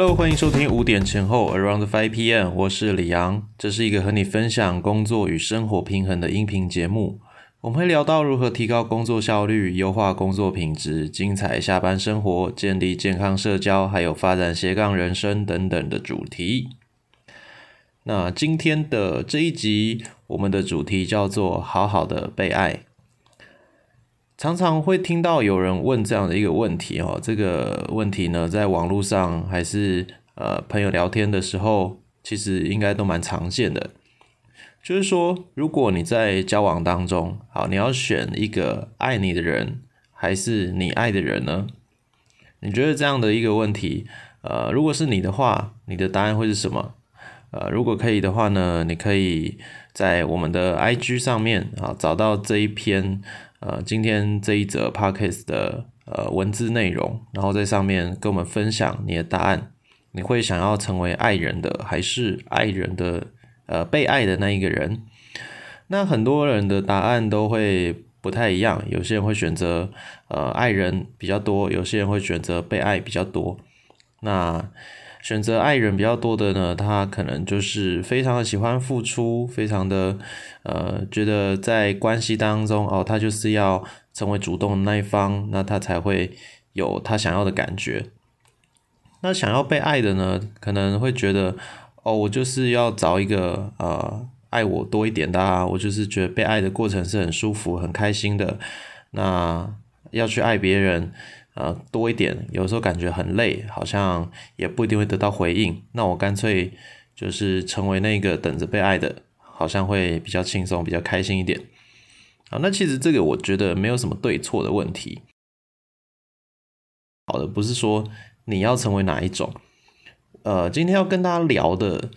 Hello，欢迎收听五点前后 Around Five PM，我是李阳，这是一个和你分享工作与生活平衡的音频节目。我们会聊到如何提高工作效率、优化工作品质、精彩下班生活、建立健康社交，还有发展斜杠人生等等的主题。那今天的这一集，我们的主题叫做“好好的被爱”。常常会听到有人问这样的一个问题哦，这个问题呢，在网络上还是呃朋友聊天的时候，其实应该都蛮常见的。就是说，如果你在交往当中，好，你要选一个爱你的人，还是你爱的人呢？你觉得这样的一个问题，呃，如果是你的话，你的答案会是什么？呃，如果可以的话呢，你可以在我们的 IG 上面啊找到这一篇。呃，今天这一则 podcast 的呃文字内容，然后在上面跟我们分享你的答案。你会想要成为爱人的，还是爱人的呃被爱的那一个人？那很多人的答案都会不太一样。有些人会选择呃爱人比较多，有些人会选择被爱比较多。那选择爱人比较多的呢，他可能就是非常的喜欢付出，非常的呃觉得在关系当中哦，他就是要成为主动的那一方，那他才会有他想要的感觉。那想要被爱的呢，可能会觉得哦，我就是要找一个呃爱我多一点的啊，我就是觉得被爱的过程是很舒服、很开心的。那要去爱别人。呃，多一点，有时候感觉很累，好像也不一定会得到回应。那我干脆就是成为那个等着被爱的，好像会比较轻松，比较开心一点。啊，那其实这个我觉得没有什么对错的问题。好的，不是说你要成为哪一种。呃，今天要跟大家聊的，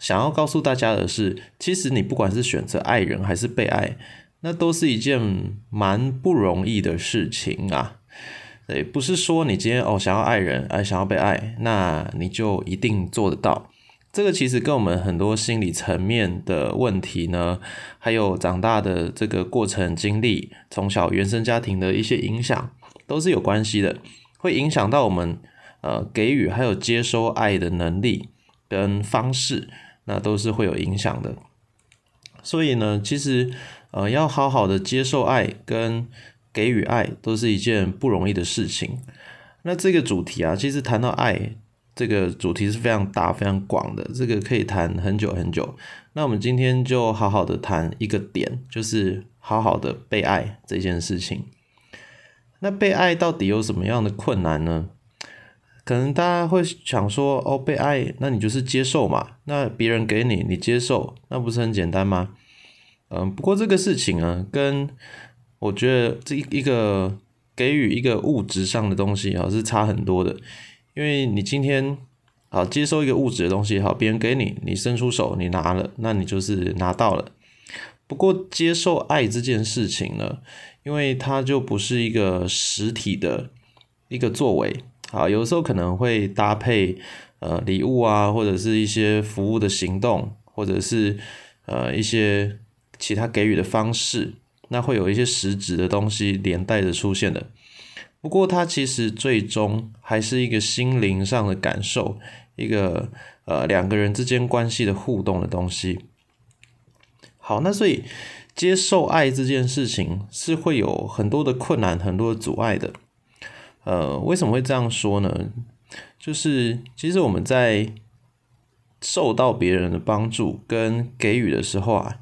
想要告诉大家的是，其实你不管是选择爱人还是被爱，那都是一件蛮不容易的事情啊。对，不是说你今天哦想要爱人，哎想要被爱，那你就一定做得到。这个其实跟我们很多心理层面的问题呢，还有长大的这个过程经历，从小原生家庭的一些影响，都是有关系的，会影响到我们呃给予还有接收爱的能力跟方式，那都是会有影响的。所以呢，其实呃要好好的接受爱跟。给予爱都是一件不容易的事情。那这个主题啊，其实谈到爱这个主题是非常大、非常广的，这个可以谈很久很久。那我们今天就好好的谈一个点，就是好好的被爱这件事情。那被爱到底有什么样的困难呢？可能大家会想说，哦，被爱，那你就是接受嘛。那别人给你，你接受，那不是很简单吗？嗯，不过这个事情啊，跟我觉得这一一个给予一个物质上的东西啊，是差很多的。因为你今天好接收一个物质的东西，好，别人给你，你伸出手，你拿了，那你就是拿到了。不过接受爱这件事情呢，因为它就不是一个实体的一个作为，啊，有时候可能会搭配呃礼物啊，或者是一些服务的行动，或者是呃一些其他给予的方式。那会有一些实质的东西连带着出现的，不过它其实最终还是一个心灵上的感受，一个呃两个人之间关系的互动的东西。好，那所以接受爱这件事情是会有很多的困难、很多的阻碍的。呃，为什么会这样说呢？就是其实我们在受到别人的帮助跟给予的时候啊。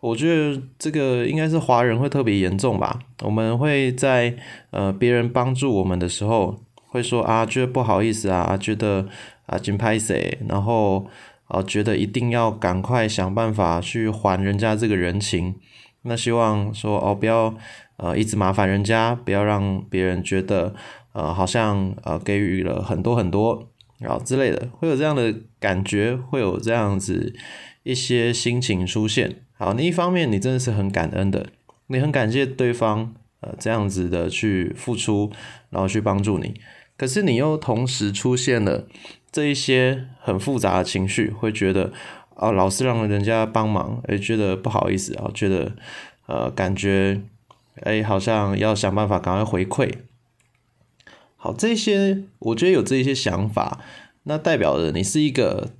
我觉得这个应该是华人会特别严重吧。我们会在呃别人帮助我们的时候，会说啊，觉得不好意思啊，觉得啊，真拍谁，然后啊，觉得一定要赶快想办法去还人家这个人情。那希望说哦，不要呃一直麻烦人家，不要让别人觉得呃好像呃给予了很多很多然后之类的，会有这样的感觉，会有这样子一些心情出现。好，你一方面你真的是很感恩的，你很感谢对方，呃，这样子的去付出，然后去帮助你。可是你又同时出现了这一些很复杂的情绪，会觉得啊，老是让人家帮忙，哎，觉得不好意思啊，觉得呃，感觉哎，好像要想办法赶快回馈。好，这些我觉得有这一些想法，那代表着你是一个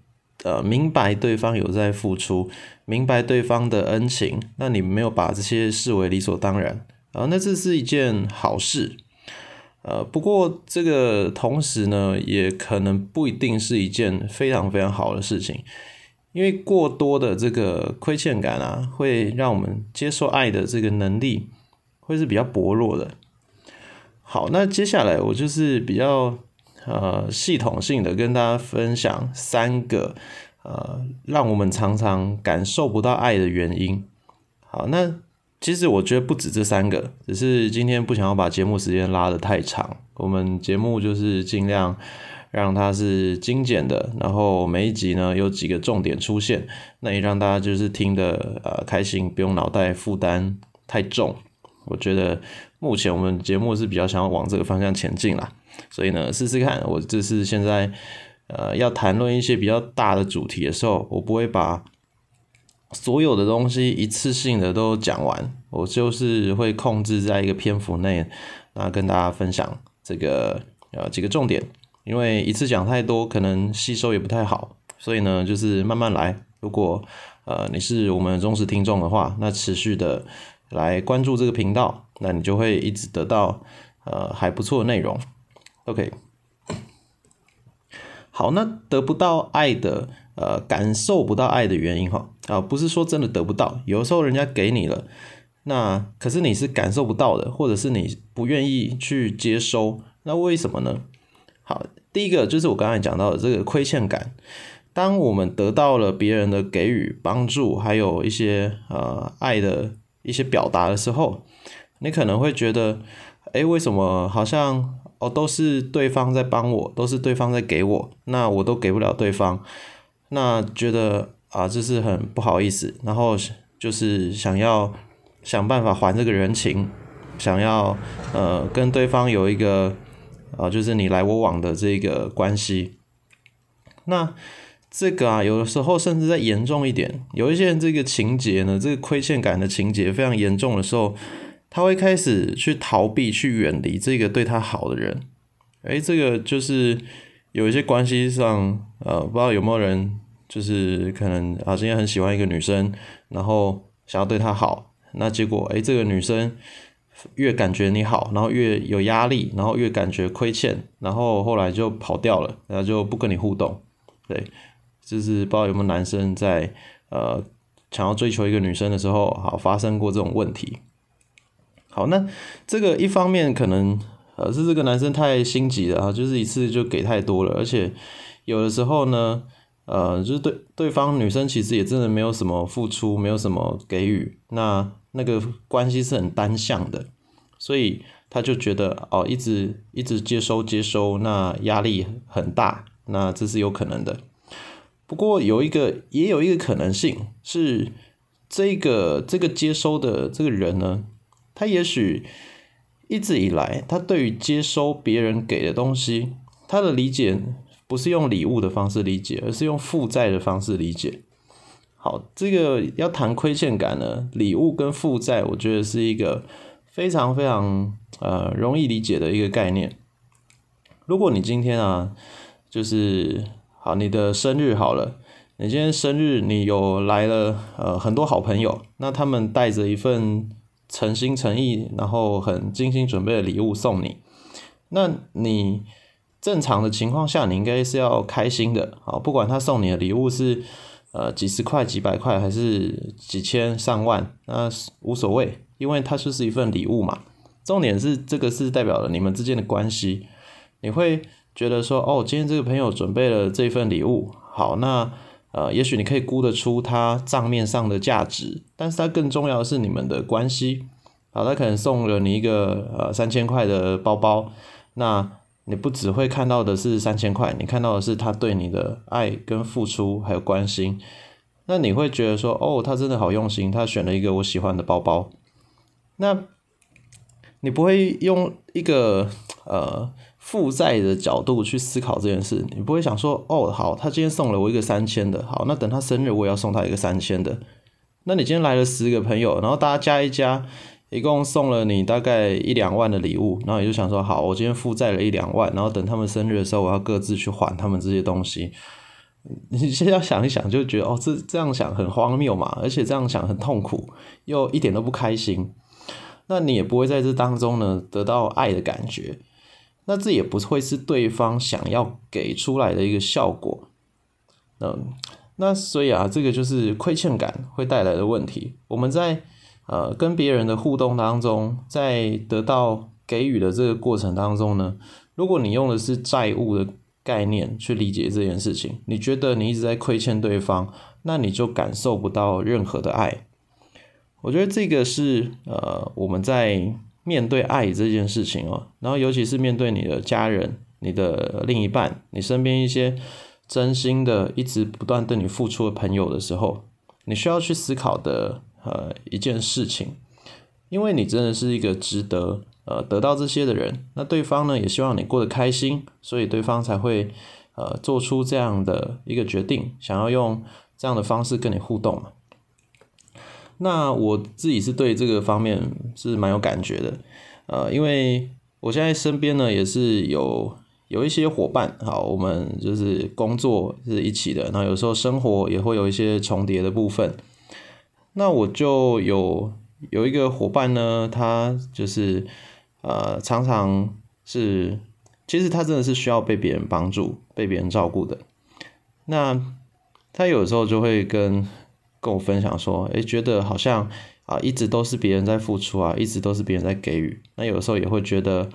呃明白对方有在付出，明白对方的恩情，那你没有把这些视为理所当然啊，那这是一件好事。呃，不过这个同时呢，也可能不一定是一件非常非常好的事情，因为过多的这个亏欠感啊，会让我们接受爱的这个能力会是比较薄弱的。好，那接下来我就是比较呃系统性的跟大家分享三个呃让我们常常感受不到爱的原因。好，那。其实我觉得不止这三个，只是今天不想要把节目时间拉得太长。我们节目就是尽量让它是精简的，然后每一集呢有几个重点出现，那也让大家就是听的呃开心，不用脑袋负担太重。我觉得目前我们节目是比较想要往这个方向前进啦，所以呢试试看。我这是现在呃要谈论一些比较大的主题的时候，我不会把。所有的东西一次性的都讲完，我就是会控制在一个篇幅内，那跟大家分享这个呃几个重点，因为一次讲太多，可能吸收也不太好，所以呢就是慢慢来。如果呃你是我们忠实听众的话，那持续的来关注这个频道，那你就会一直得到呃还不错的内容。OK，好，那得不到爱的。呃，感受不到爱的原因哈啊，不是说真的得不到，有时候人家给你了，那可是你是感受不到的，或者是你不愿意去接收，那为什么呢？好，第一个就是我刚才讲到的这个亏欠感，当我们得到了别人的给予帮助，还有一些呃爱的一些表达的时候，你可能会觉得，哎，为什么好像哦都是对方在帮我，都是对方在给我，那我都给不了对方。那觉得啊，这是很不好意思，然后就是想要想办法还这个人情，想要呃跟对方有一个啊，就是你来我往的这个关系。那这个啊，有的时候甚至再严重一点，有一些人这个情节呢，这个亏欠感的情节非常严重的时候，他会开始去逃避、去远离这个对他好的人。诶，这个就是有一些关系上，呃，不知道有没有人。就是可能啊，今天很喜欢一个女生，然后想要对她好，那结果哎，这个女生越感觉你好，然后越有压力，然后越感觉亏欠，然后后来就跑掉了，然后就不跟你互动。对，就是不知道有没有男生在呃想要追求一个女生的时候，好发生过这种问题。好，那这个一方面可能呃是这个男生太心急了啊，就是一次就给太多了，而且有的时候呢。呃，就是对对方女生其实也真的没有什么付出，没有什么给予，那那个关系是很单向的，所以他就觉得哦，一直一直接收接收，那压力很大，那这是有可能的。不过有一个也有一个可能性是，这个这个接收的这个人呢，他也许一直以来，他对于接收别人给的东西，他的理解。不是用礼物的方式理解，而是用负债的方式理解。好，这个要谈亏欠感呢，礼物跟负债，我觉得是一个非常非常呃容易理解的一个概念。如果你今天啊，就是好你的生日好了，你今天生日你有来了呃很多好朋友，那他们带着一份诚心诚意，然后很精心准备的礼物送你，那你。正常的情况下，你应该是要开心的，好，不管他送你的礼物是呃几十块、几百块，还是几千、上万，那无所谓，因为它就是一份礼物嘛。重点是这个是代表了你们之间的关系，你会觉得说，哦，今天这个朋友准备了这份礼物，好，那呃，也许你可以估得出他账面上的价值，但是它更重要的是你们的关系，好，他可能送了你一个呃三千块的包包，那。你不只会看到的是三千块，你看到的是他对你的爱跟付出还有关心，那你会觉得说，哦，他真的好用心，他选了一个我喜欢的包包。那你不会用一个呃负债的角度去思考这件事，你不会想说，哦，好，他今天送了我一个三千的，好，那等他生日我也要送他一个三千的。那你今天来了十个朋友，然后大家加一加。一共送了你大概一两万的礼物，然后你就想说，好，我今天负债了一两万，然后等他们生日的时候，我要各自去还他们这些东西。你现在想一想，就觉得哦，这这样想很荒谬嘛，而且这样想很痛苦，又一点都不开心。那你也不会在这当中呢得到爱的感觉，那这也不会是对方想要给出来的一个效果。嗯，那所以啊，这个就是亏欠感会带来的问题。我们在呃跟别人的互动当中，在得到给予的这个过程当中呢，如果你用的是债务的概念去理解这件事情，你觉得你一直在亏欠对方，那你就感受不到任何的爱。我觉得这个是呃我们在面对爱这件事情哦，然后尤其是面对你的家人、你的另一半、你身边一些真心的一直不断对你付出的朋友的时候，你需要去思考的呃一件事情，因为你真的是一个值得呃得到这些的人，那对方呢也希望你过得开心，所以对方才会呃做出这样的一个决定，想要用这样的方式跟你互动嘛。那我自己是对这个方面是蛮有感觉的，呃，因为我现在身边呢也是有有一些伙伴，好，我们就是工作是一起的，那有时候生活也会有一些重叠的部分。那我就有有一个伙伴呢，他就是呃常常是，其实他真的是需要被别人帮助、被别人照顾的。那他有时候就会跟跟我分享说，诶，觉得好像啊，一直都是别人在付出啊，一直都是别人在给予。那有的时候也会觉得，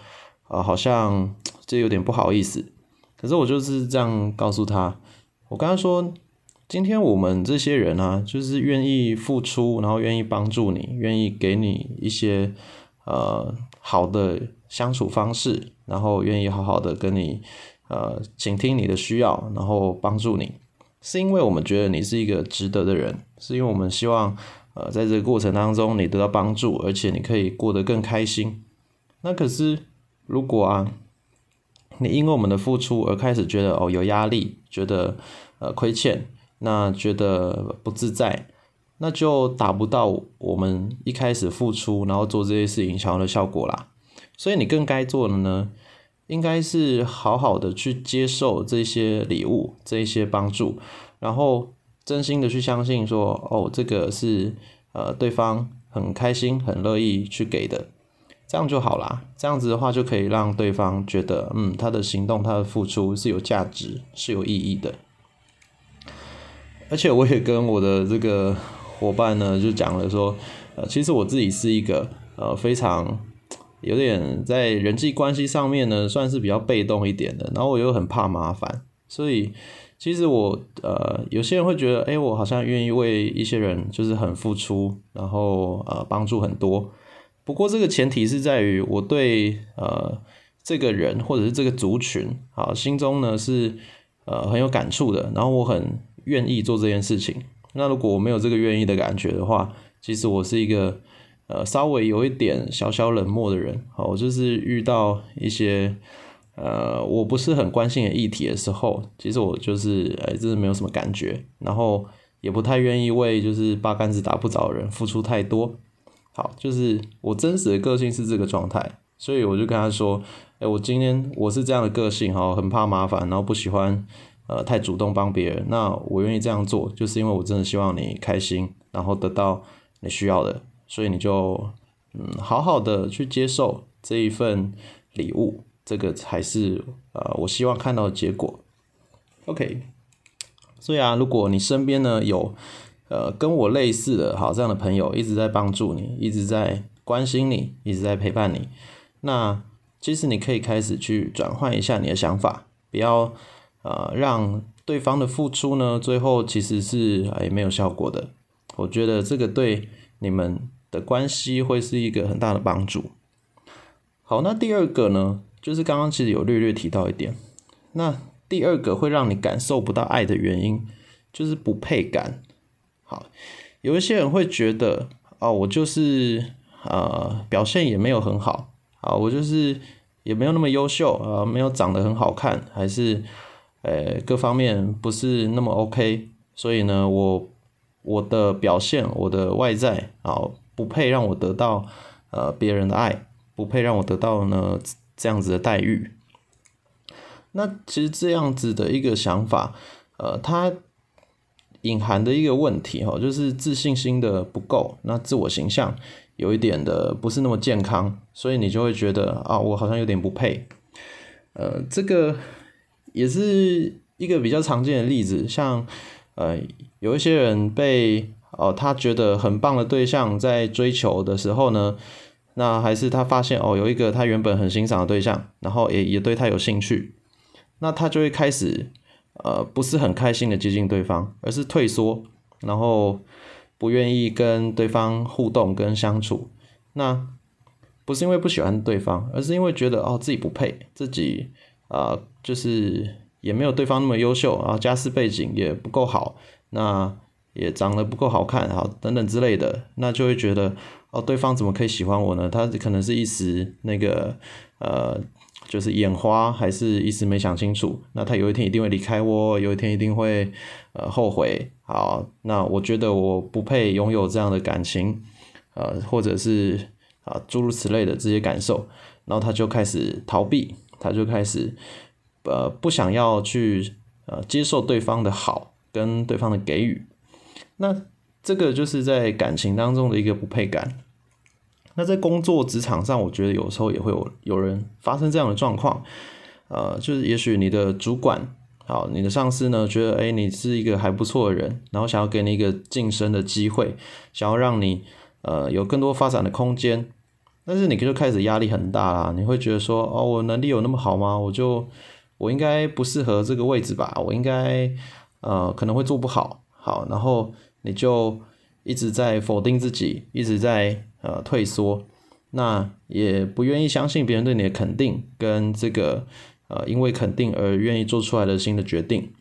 啊，好像这有点不好意思。可是我就是这样告诉他，我跟他说，今天我们这些人啊，就是愿意付出，然后愿意帮助你，愿意给你一些呃好的相处方式，然后愿意好好的跟你呃倾听你的需要，然后帮助你。是因为我们觉得你是一个值得的人，是因为我们希望，呃，在这个过程当中你得到帮助，而且你可以过得更开心。那可是，如果啊，你因为我们的付出而开始觉得哦有压力，觉得呃亏欠，那觉得不自在，那就达不到我们一开始付出然后做这些事情想要的效果啦。所以你更该做的呢？应该是好好的去接受这些礼物，这一些帮助，然后真心的去相信说，哦，这个是呃对方很开心、很乐意去给的，这样就好啦。这样子的话就可以让对方觉得，嗯，他的行动、他的付出是有价值、是有意义的。而且我也跟我的这个伙伴呢，就讲了说，呃，其实我自己是一个呃非常。有点在人际关系上面呢，算是比较被动一点的。然后我又很怕麻烦，所以其实我呃，有些人会觉得，哎，我好像愿意为一些人就是很付出，然后呃帮助很多。不过这个前提是在于我对呃这个人或者是这个族群，好心中呢是呃很有感触的，然后我很愿意做这件事情。那如果我没有这个愿意的感觉的话，其实我是一个。呃，稍微有一点小小冷漠的人，好，我就是遇到一些呃，我不是很关心的议题的时候，其实我就是哎，真的没有什么感觉，然后也不太愿意为就是八竿子打不着的人付出太多。好，就是我真实的个性是这个状态，所以我就跟他说，哎，我今天我是这样的个性，哈，很怕麻烦，然后不喜欢呃太主动帮别人，那我愿意这样做，就是因为我真的希望你开心，然后得到你需要的。所以你就嗯好好的去接受这一份礼物，这个才是呃我希望看到的结果。OK，所以啊，如果你身边呢有呃跟我类似的好这样的朋友，一直在帮助你，一直在关心你，一直在陪伴你，那其实你可以开始去转换一下你的想法，不要呃让对方的付出呢最后其实是哎没有效果的。我觉得这个对你们。的关系会是一个很大的帮助。好，那第二个呢，就是刚刚其实有略略提到一点。那第二个会让你感受不到爱的原因，就是不配感。好，有一些人会觉得，哦，我就是呃表现也没有很好，啊，我就是也没有那么优秀，啊，没有长得很好看，还是呃各方面不是那么 OK，所以呢，我我的表现，我的外在，啊。不配让我得到呃别人的爱，不配让我得到呢这样子的待遇。那其实这样子的一个想法，呃，它隐含的一个问题哈，就是自信心的不够，那自我形象有一点的不是那么健康，所以你就会觉得啊，我好像有点不配。呃，这个也是一个比较常见的例子，像呃有一些人被哦他觉得很棒的对象在追求的时候呢，那还是他发现哦有一个他原本很欣赏的对象，然后也也对他有兴趣。那他就会开始，呃，不是很开心的接近对方，而是退缩，然后不愿意跟对方互动跟相处。那不是因为不喜欢对方，而是因为觉得哦自己不配，自己啊就是也没有对方那么优秀，然后家世背景也不够好，那也长得不够好看，好等等之类的，那就会觉得哦对方怎么可以喜欢我呢？他可能是一时那个呃。就是眼花，还是一时没想清楚。那他有一天一定会离开我，有一天一定会呃后悔。好，那我觉得我不配拥有这样的感情，呃，或者是啊诸如此类的这些感受。然后他就开始逃避，他就开始呃不想要去呃接受对方的好跟对方的给予。那这个就是在感情当中的一个不配感。那在工作职场上，我觉得有时候也会有有人发生这样的状况，呃，就是也许你的主管，好，你的上司呢，觉得哎，你是一个还不错的人，然后想要给你一个晋升的机会，想要让你呃有更多发展的空间，但是你可就开始压力很大啦，你会觉得说，哦，我能力有那么好吗？我就我应该不适合这个位置吧？我应该呃可能会做不好，好，然后你就一直在否定自己，一直在。呃，退缩，那也不愿意相信别人对你的肯定，跟这个呃，因为肯定而愿意做出来的新的决定。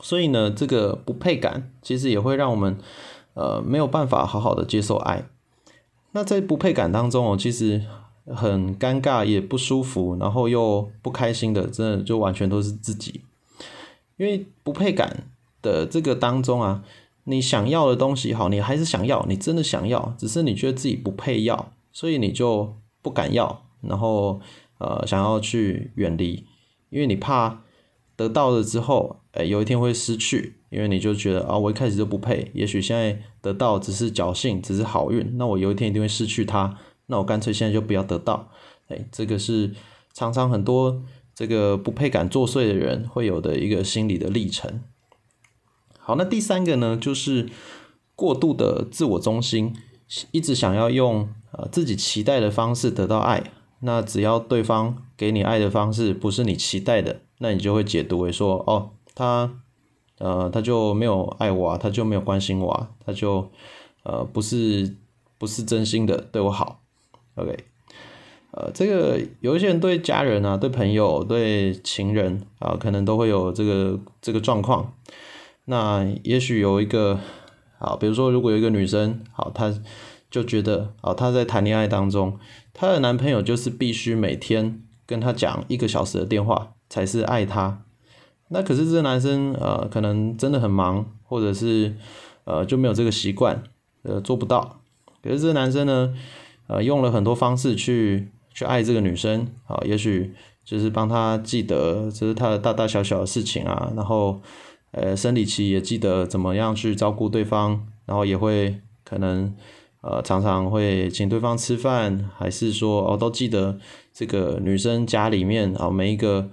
所以呢，这个不配感其实也会让我们呃没有办法好好的接受爱。那在不配感当中哦，其实很尴尬也不舒服，然后又不开心的，真的就完全都是自己。因为不配感的这个当中啊。你想要的东西好，你还是想要，你真的想要，只是你觉得自己不配要，所以你就不敢要，然后呃想要去远离，因为你怕得到了之后，哎有一天会失去，因为你就觉得啊我一开始就不配，也许现在得到只是侥幸，只是好运，那我有一天一定会失去它，那我干脆现在就不要得到，哎这个是常常很多这个不配感作祟的人会有的一个心理的历程。好，那第三个呢，就是过度的自我中心，一直想要用呃自己期待的方式得到爱。那只要对方给你爱的方式不是你期待的，那你就会解读为说，哦，他呃他就没有爱我啊，他就没有关心我啊，他就呃不是不是真心的对我好。OK，呃，这个有一些人对家人啊、对朋友、对情人啊，可能都会有这个这个状况。那也许有一个好，比如说，如果有一个女生好，她就觉得哦，她在谈恋爱当中，她的男朋友就是必须每天跟她讲一个小时的电话才是爱她。那可是这个男生呃，可能真的很忙，或者是呃就没有这个习惯，呃做不到。可是这个男生呢，呃用了很多方式去去爱这个女生啊，也许就是帮她记得这是她的大大小小的事情啊，然后。呃，生理期也记得怎么样去照顾对方，然后也会可能呃常常会请对方吃饭，还是说哦都记得这个女生家里面啊每一个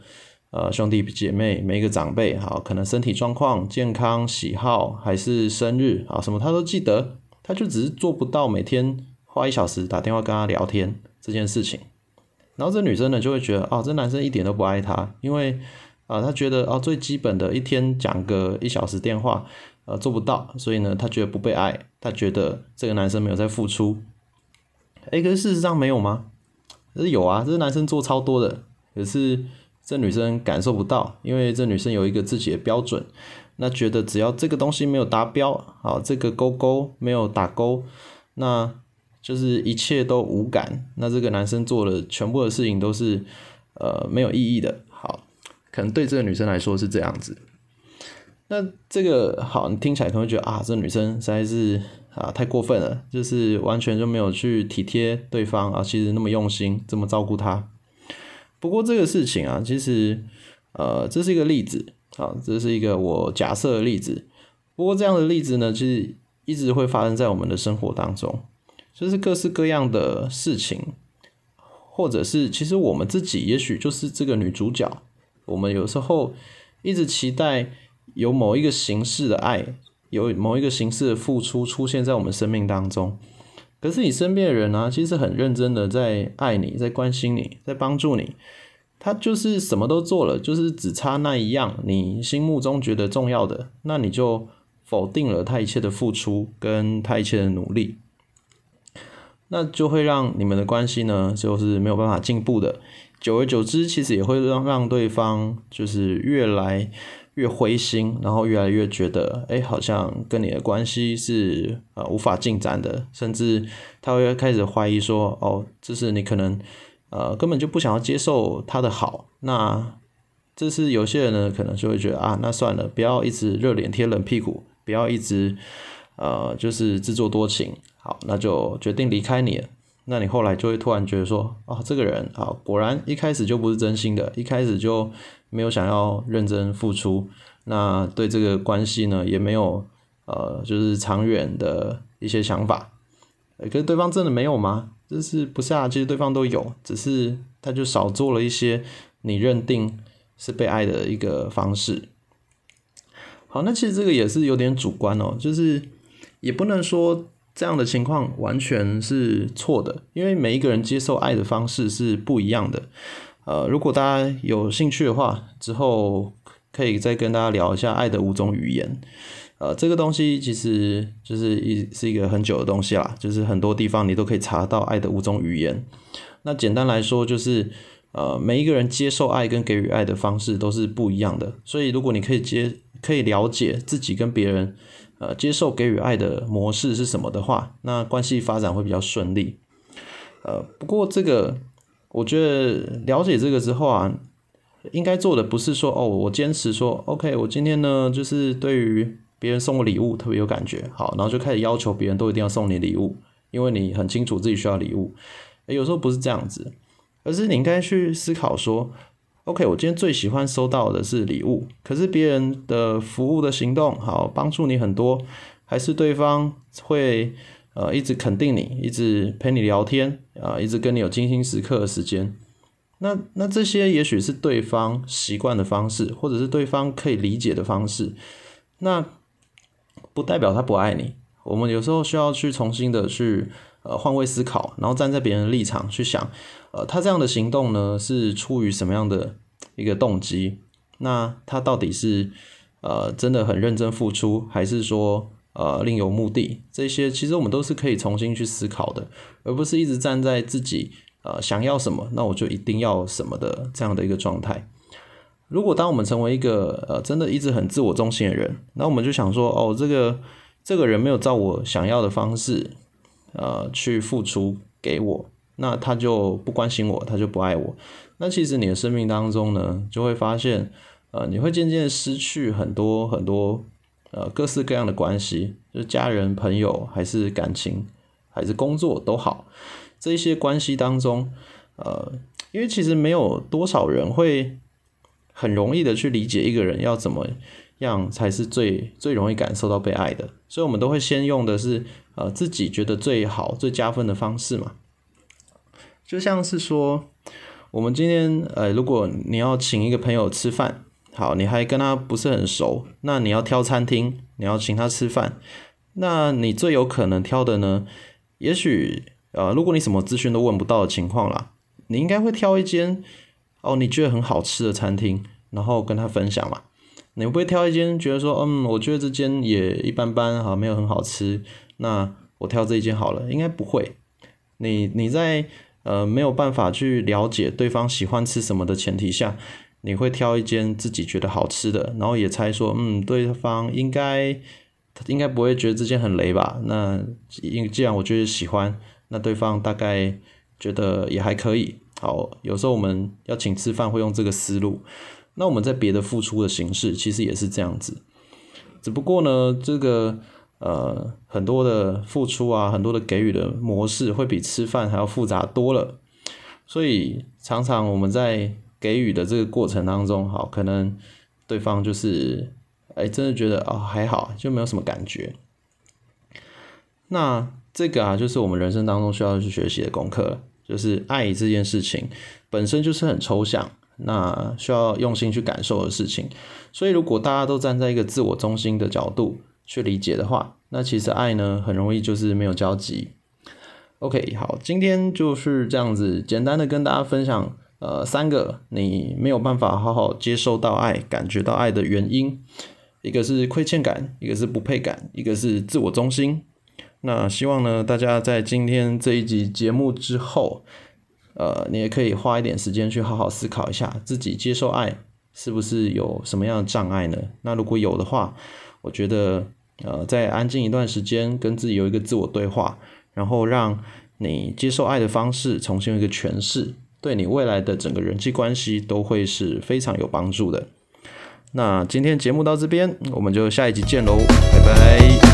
呃兄弟姐妹每一个长辈好可能身体状况、健康、喜好还是生日啊什么他都记得，他就只是做不到每天花一小时打电话跟他聊天这件事情，然后这女生呢就会觉得哦这男生一点都不爱她，因为。啊，他觉得哦，最基本的一天讲个一小时电话，呃，做不到，所以呢，他觉得不被爱，他觉得这个男生没有在付出。哎，可是事实上没有吗？是有啊，这个男生做超多的，可是这女生感受不到，因为这女生有一个自己的标准，那觉得只要这个东西没有达标，好，这个勾勾没有打勾，那就是一切都无感，那这个男生做的全部的事情都是呃没有意义的。可能对这个女生来说是这样子，那这个好，你听起来可能会觉得啊，这女生实在是啊太过分了，就是完全就没有去体贴对方啊，其实那么用心，这么照顾她。不过这个事情啊，其实呃，这是一个例子啊，这是一个我假设的例子。不过这样的例子呢，其实一直会发生在我们的生活当中，就是各式各样的事情，或者是其实我们自己也许就是这个女主角，我们有时候一直期待。有某一个形式的爱，有某一个形式的付出出现在我们生命当中，可是你身边的人呢，其实很认真的在爱你，在关心你，在帮助你，他就是什么都做了，就是只差那一样，你心目中觉得重要的，那你就否定了他一切的付出跟他一切的努力，那就会让你们的关系呢，就是没有办法进步的，久而久之，其实也会让让对方就是越来。越灰心，然后越来越觉得，哎，好像跟你的关系是呃无法进展的，甚至他会开始怀疑说，哦，这是你可能呃根本就不想要接受他的好。那这是有些人呢，可能就会觉得啊，那算了，不要一直热脸贴冷屁股，不要一直呃就是自作多情，好，那就决定离开你了。那你后来就会突然觉得说，哦，这个人啊，果然一开始就不是真心的，一开始就。没有想要认真付出，那对这个关系呢，也没有呃，就是长远的一些想法。可是对方真的没有吗？就是不是啊？其实对方都有，只是他就少做了一些你认定是被爱的一个方式。好，那其实这个也是有点主观哦，就是也不能说这样的情况完全是错的，因为每一个人接受爱的方式是不一样的。呃，如果大家有兴趣的话，之后可以再跟大家聊一下爱的五种语言。呃，这个东西其实就是一是一个很久的东西啦，就是很多地方你都可以查到爱的五种语言。那简单来说，就是呃，每一个人接受爱跟给予爱的方式都是不一样的。所以，如果你可以接可以了解自己跟别人呃接受给予爱的模式是什么的话，那关系发展会比较顺利。呃，不过这个。我觉得了解这个之后啊，应该做的不是说哦，我坚持说 OK，我今天呢就是对于别人送我礼物特别有感觉，好，然后就开始要求别人都一定要送你礼物，因为你很清楚自己需要礼物。有时候不是这样子，而是你应该去思考说，OK，我今天最喜欢收到的是礼物，可是别人的服务的行动好帮助你很多，还是对方会。呃，一直肯定你，一直陪你聊天，啊，一直跟你有精心时刻的时间，那那这些也许是对方习惯的方式，或者是对方可以理解的方式，那不代表他不爱你。我们有时候需要去重新的去呃换位思考，然后站在别人的立场去想，呃，他这样的行动呢是出于什么样的一个动机？那他到底是呃真的很认真付出，还是说？呃，另有目的，这些其实我们都是可以重新去思考的，而不是一直站在自己呃想要什么，那我就一定要什么的这样的一个状态。如果当我们成为一个呃真的一直很自我中心的人，那我们就想说，哦，这个这个人没有照我想要的方式呃去付出给我，那他就不关心我，他就不爱我。那其实你的生命当中呢，就会发现呃你会渐渐失去很多很多。呃，各式各样的关系，就是家人、朋友，还是感情，还是工作都好，这些关系当中，呃，因为其实没有多少人会很容易的去理解一个人要怎么样才是最最容易感受到被爱的，所以我们都会先用的是呃自己觉得最好、最加分的方式嘛，就像是说，我们今天呃，如果你要请一个朋友吃饭。好，你还跟他不是很熟，那你要挑餐厅，你要请他吃饭，那你最有可能挑的呢？也许呃，如果你什么资讯都问不到的情况啦，你应该会挑一间哦，你觉得很好吃的餐厅，然后跟他分享嘛。你不会挑一间觉得说，嗯，我觉得这间也一般般，哈，没有很好吃，那我挑这一间好了，应该不会。你你在呃没有办法去了解对方喜欢吃什么的前提下。你会挑一间自己觉得好吃的，然后也猜说，嗯，对方应该应该不会觉得这间很雷吧？那因既然我觉得喜欢，那对方大概觉得也还可以。好，有时候我们要请吃饭会用这个思路。那我们在别的付出的形式其实也是这样子。只不过呢，这个呃很多的付出啊，很多的给予的模式会比吃饭还要复杂多了。所以常常我们在给予的这个过程当中，好，可能对方就是哎，真的觉得哦还好，就没有什么感觉。那这个啊，就是我们人生当中需要去学习的功课，就是爱这件事情本身就是很抽象，那需要用心去感受的事情。所以如果大家都站在一个自我中心的角度去理解的话，那其实爱呢，很容易就是没有交集。OK，好，今天就是这样子，简单的跟大家分享，呃，三个你没有办法好好接受到爱、感觉到爱的原因，一个是亏欠感，一个是不配感，一个是自我中心。那希望呢，大家在今天这一集节目之后，呃，你也可以花一点时间去好好思考一下，自己接受爱是不是有什么样的障碍呢？那如果有的话，我觉得，呃，在安静一段时间，跟自己有一个自我对话。然后让你接受爱的方式重新有一个诠释，对你未来的整个人际关系都会是非常有帮助的。那今天节目到这边，我们就下一集见喽，拜拜。